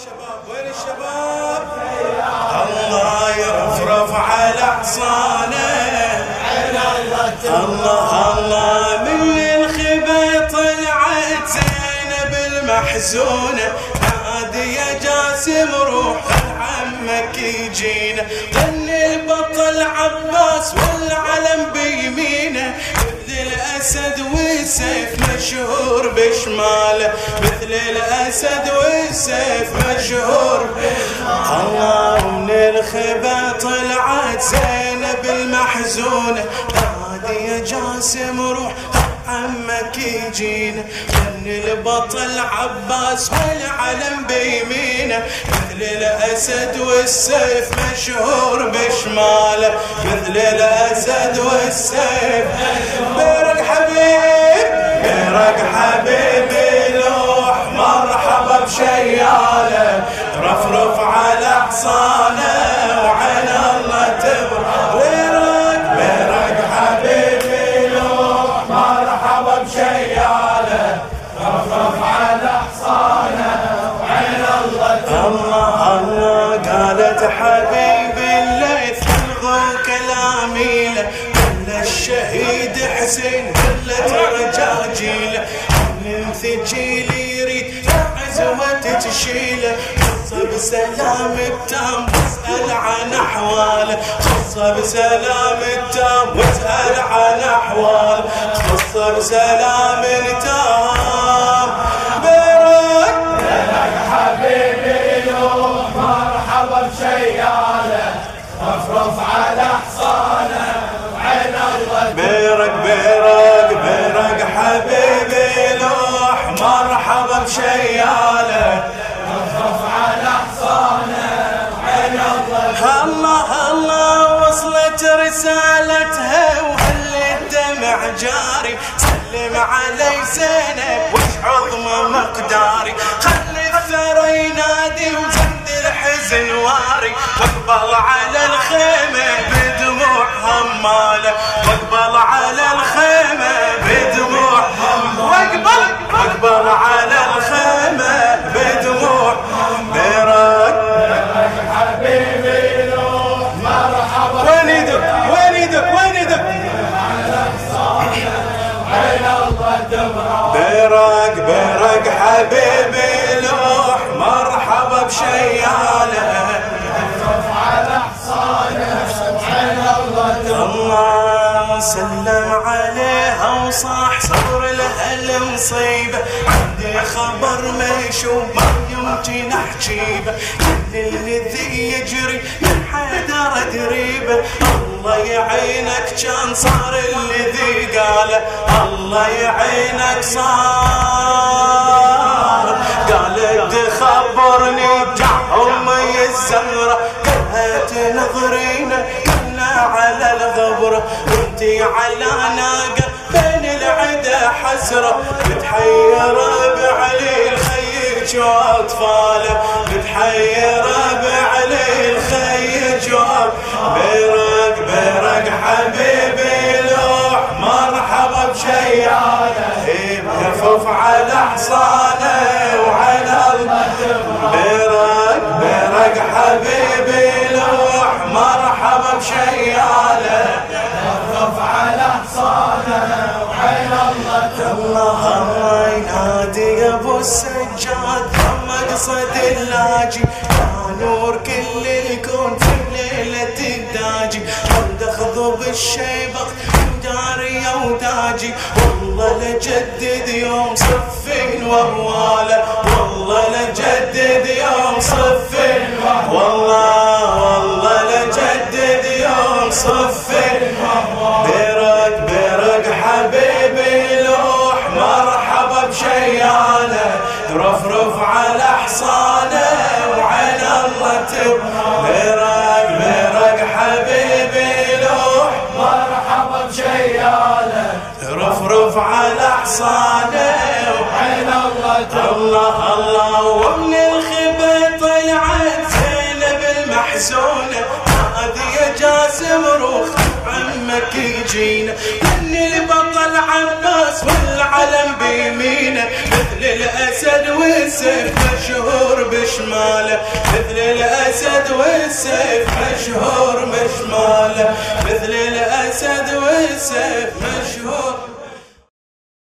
الشباب وين الشباب؟ الله يرفرف على حصانه الله الله من الخبا طلعت زينب المحزونه نادي يا جاسم روح عمك يجينا. ظل البطل عباس والعلم بيمينه. مثل الأسد والسيف مشهور بشماله مثل الأسد والسيف مشهور الله من الخبا طلعت زينب المحزونة نادي يا جاسم روح. عمك يجينا من البطل عباس والعلم بيمينه. مثل الأسد والسيف مشهور بشماله. مثل الأسد والسيف بيرك حبيب بيرك حبيبي لوح مرحبا بشياله. رفرف على حصانه حسين ولت رجاجيله من ثقيل يريد عزوة تشيله خصه بسلام التام واسأل عن أحواله خصه بسلام التام واسأل عن أحواله خصه بسلام التام رسالتها وهل الدمع جاري؟ سلم علي زينب وش عظم مقداري؟ خلي الثرى ينادي وزند الحزن واري واقبل على الخيمة. مرحبا وين يدك وين يدك وين يدك وعين الله تبرع بيرك بيرك حبيبي لوح مرحبا بشياله. الله سلم عليها وصاح صبر لها المصيبة. عندي خبر ما يشوف ما يمكن أحجيبه. كل الذي يجري من حيدر دريبه الله يعينك كان صار الذي قاله. الله يعينك صار. قالت خبرني امي الزهره قالها تنظرينا كنا على الغبرة. وانتي على ناقة بين العدا حسرة. متحيره بعلي الخيج واطفاله متحيره بشياله يخف على حصانه وعلى الله بيرك بيرك حبيبي لوح مرحبا بشياله. رفرف على حصانه وعين الله الله ينادي أبو السجاد مقصد اللاجي يا نور كل الكون في ليلة الداجي عند خضب وهواله والله لجدد يوم صفين والله والله لجدد يوم صفين بيرك بيرك حبيبي لوح مرحبا بشياله رفرف على حصانه وعين الله تب. بيرك بيرك حبيبي لوح مرحبا بشياله رفرف على حصانه تبرع الله الله. ومن الخبا طلعت زينب المحزونة. هذه يا جاسم روح عمك يجينا. من البطل عباس والعلم بيمينه. مثل الأسد والسيف مشهور بش مشماله مثل الأسد والسيف مشهور مشماله مثل الأسد والسيف مشهور